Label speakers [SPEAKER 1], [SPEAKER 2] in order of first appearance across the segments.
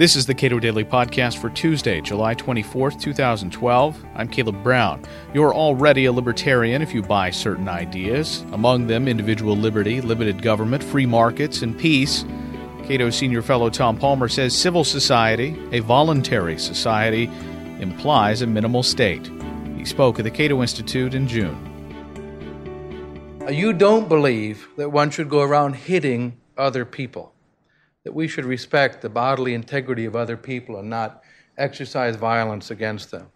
[SPEAKER 1] This is the Cato Daily Podcast for Tuesday, July 24th, 2012. I'm Caleb Brown. You're already a libertarian if you buy certain ideas, among them individual liberty, limited government, free markets, and peace. Cato senior fellow Tom Palmer says civil society, a voluntary society, implies a minimal state. He spoke at the Cato Institute in June.
[SPEAKER 2] You don't believe that one should go around hitting other people that we should respect the bodily integrity of other people and not exercise violence against them.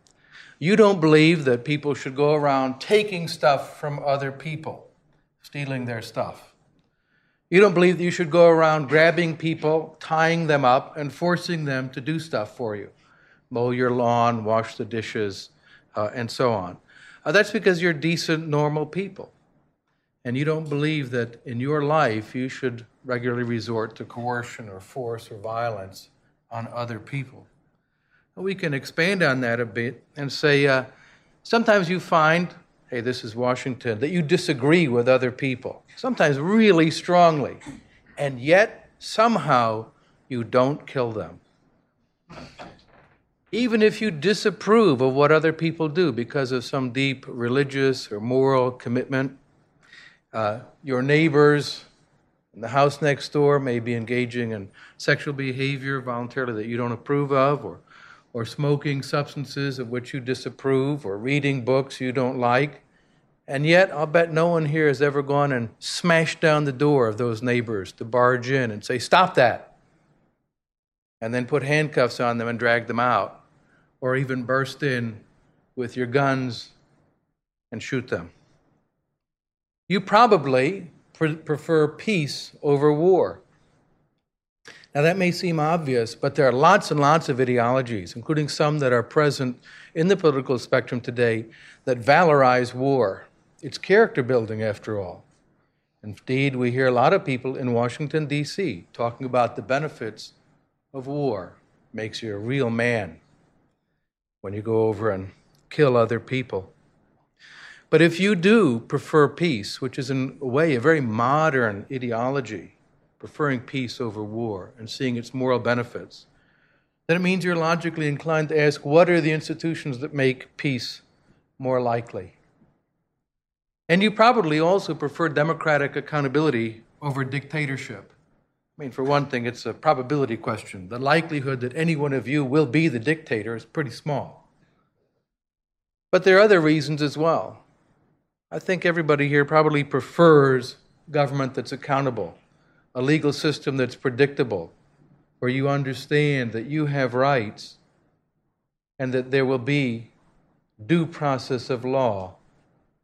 [SPEAKER 2] You don't believe that people should go around taking stuff from other people, stealing their stuff. You don't believe that you should go around grabbing people, tying them up, and forcing them to do stuff for you mow your lawn, wash the dishes, uh, and so on. Uh, that's because you're decent, normal people. And you don't believe that in your life you should regularly resort to coercion or force or violence on other people. We can expand on that a bit and say uh, sometimes you find, hey, this is Washington, that you disagree with other people, sometimes really strongly, and yet somehow you don't kill them. Even if you disapprove of what other people do because of some deep religious or moral commitment, uh, your neighbors in the house next door may be engaging in sexual behavior voluntarily that you don't approve of, or, or smoking substances of which you disapprove, or reading books you don't like. And yet, I'll bet no one here has ever gone and smashed down the door of those neighbors to barge in and say, Stop that! And then put handcuffs on them and drag them out, or even burst in with your guns and shoot them. You probably prefer peace over war. Now, that may seem obvious, but there are lots and lots of ideologies, including some that are present in the political spectrum today, that valorize war. It's character building, after all. Indeed, we hear a lot of people in Washington, D.C., talking about the benefits of war. Makes you a real man when you go over and kill other people. But if you do prefer peace, which is in a way a very modern ideology, preferring peace over war and seeing its moral benefits, then it means you're logically inclined to ask what are the institutions that make peace more likely? And you probably also prefer democratic accountability over dictatorship. I mean, for one thing, it's a probability question. The likelihood that any one of you will be the dictator is pretty small. But there are other reasons as well. I think everybody here probably prefers government that's accountable, a legal system that's predictable, where you understand that you have rights and that there will be due process of law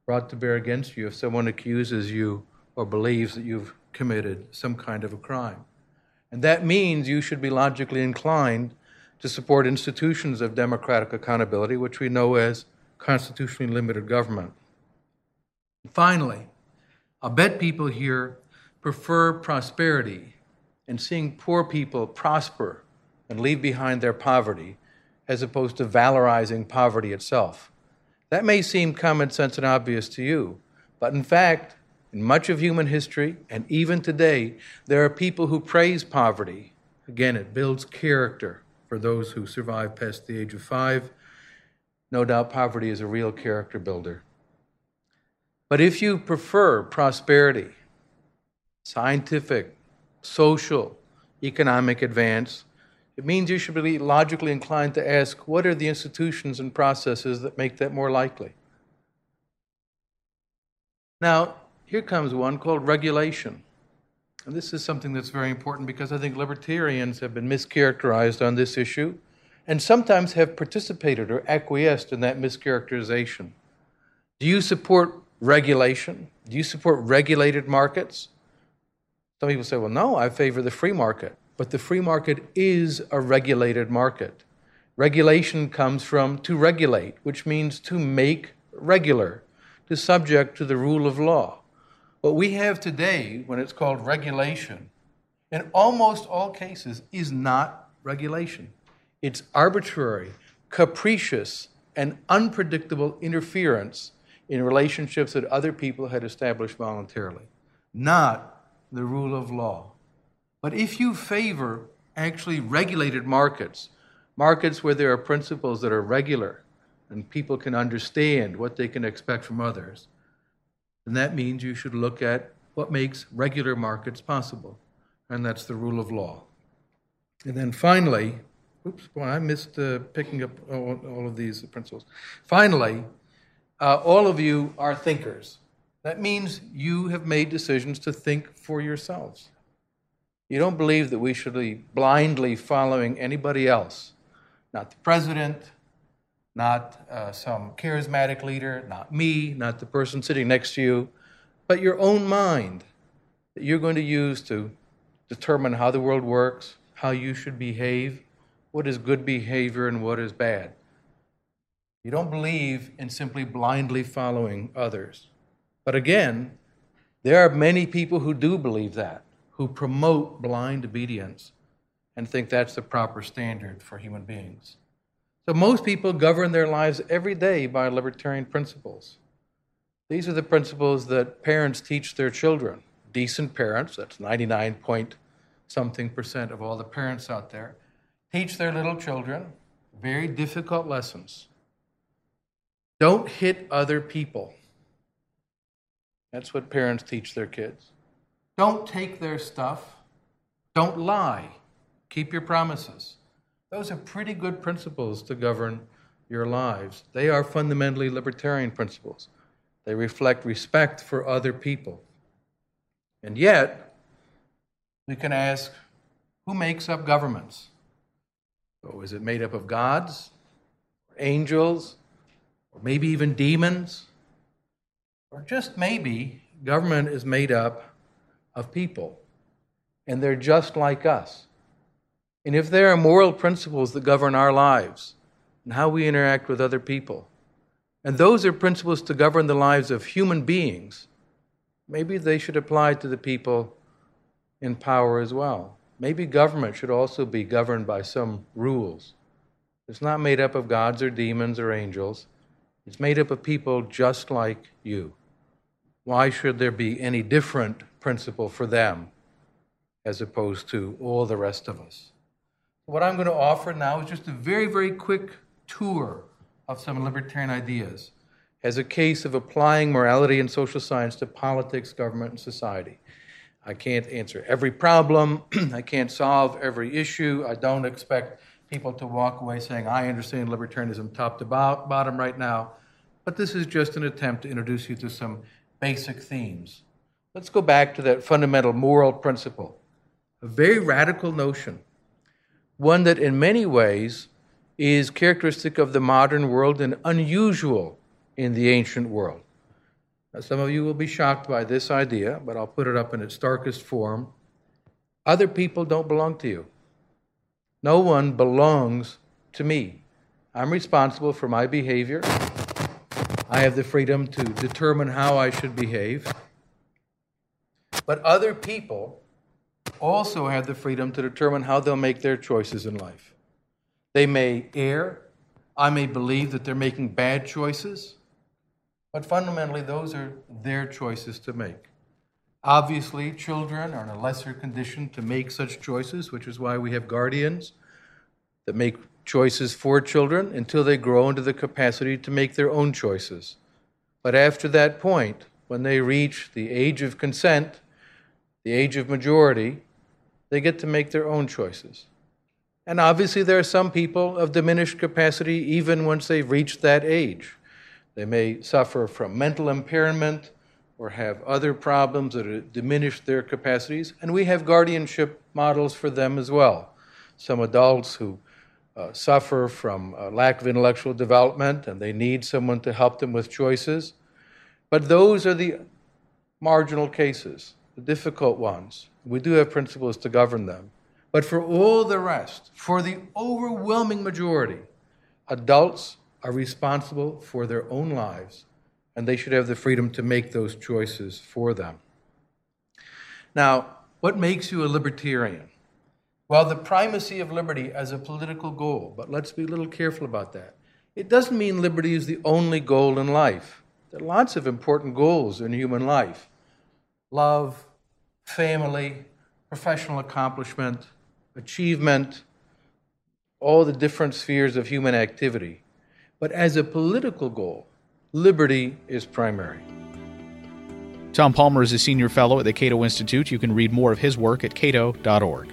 [SPEAKER 2] brought to bear against you if someone accuses you or believes that you've committed some kind of a crime. And that means you should be logically inclined to support institutions of democratic accountability, which we know as constitutionally limited government. Finally, I bet people here prefer prosperity and seeing poor people prosper and leave behind their poverty as opposed to valorizing poverty itself. That may seem common sense and obvious to you, but in fact, in much of human history, and even today, there are people who praise poverty. Again, it builds character for those who survive past the age of five. No doubt poverty is a real character builder. But if you prefer prosperity, scientific, social, economic advance, it means you should be logically inclined to ask what are the institutions and processes that make that more likely? Now, here comes one called regulation. And this is something that's very important because I think libertarians have been mischaracterized on this issue and sometimes have participated or acquiesced in that mischaracterization. Do you support regulation? Do you support regulated markets? Some people say, well, no, I favor the free market. But the free market is a regulated market. Regulation comes from to regulate, which means to make regular, to subject to the rule of law. What we have today, when it's called regulation, in almost all cases, is not regulation. It's arbitrary, capricious, and unpredictable interference in relationships that other people had established voluntarily, not the rule of law. But if you favor actually regulated markets, markets where there are principles that are regular and people can understand what they can expect from others, then that means you should look at what makes regular markets possible, and that's the rule of law. And then finally, oops, boy, I missed uh, picking up all, all, of these principles. Finally, uh, all of you are thinkers. That means you have made decisions to think for yourselves. You don't believe that we should be blindly following anybody else, not the president, not uh, some charismatic leader, not me, not the person sitting next to you, but your own mind that you're going to use to determine how the world works, how you should behave, what is good behavior and what is bad. You don't believe in simply blindly following others. But again, there are many people who do believe that, who promote blind obedience and think that's the proper standard for human beings. So most people govern their lives every day by libertarian principles. These are the principles that parents teach their children. Decent parents, that's 99 point something percent of all the parents out there, teach their little children very difficult lessons. Don't hit other people. That's what parents teach their kids. Don't take their stuff. Don't lie. Keep your promises. Those are pretty good principles to govern your lives. They are fundamentally libertarian principles. They reflect respect for other people. And yet, we can ask who makes up governments? So, is it made up of gods, angels, or maybe even demons? Or just maybe government is made up of people, and they're just like us. And if there are moral principles that govern our lives and how we interact with other people, and those are principles to govern the lives of human beings, maybe they should apply to the people in power as well. Maybe government should also be governed by some rules. It's not made up of gods or demons or angels. It's made up of people just like you. Why should there be any different principle for them as opposed to all the rest of us? What I'm going to offer now is just a very, very quick tour of some libertarian ideas as a case of applying morality and social science to politics, government, and society. I can't answer every problem. I can't solve every issue. I don't expect people to walk away saying, I understand libertarianism top to bottom right now. But this is just an attempt to introduce you to some basic themes. Let's go back to that fundamental moral principle, a very radical notion, one that in many ways is characteristic of the modern world and unusual in the ancient world. Now, some of you will be shocked by this idea, but I'll put it up in its starkest form. Other people don't belong to you. No one belongs to me. I'm responsible for my behavior. I have the freedom to determine how I should behave. But other people also have the freedom to determine how they'll make their choices in life. They may err. I may believe that they're making bad choices. But fundamentally, those are their choices to make. Obviously, children are in a lesser condition to make such choices, which is why we have guardians that make choices for children until they grow into the capacity to make their own choices. But after that point, when they reach the age of consent, the age of majority, they get to make their own choices. And obviously, there are some people of diminished capacity even once they've reached that age. They may suffer from mental impairment or have other problems that diminish their capacities, and we have guardianship models for them as well. Some adults who uh, suffer from lack of intellectual development and they need someone to help them with choices. But those are the marginal cases, the difficult ones. We do have principles to govern them. But for all the rest, for the overwhelming majority, adults are responsible for their own lives, and they should have the freedom to make those choices for them. Now, what makes you a libertarian? Well, the primacy of liberty as a political goal, but let's be a little careful about that. It doesn't mean liberty is the only goal in life. There are lots of important goals in human life love, family, professional accomplishment, achievement, all the different spheres of human activity. But as a political goal, liberty is primary.
[SPEAKER 1] Tom Palmer is a senior fellow at the Cato Institute. You can read more of his work at cato.org.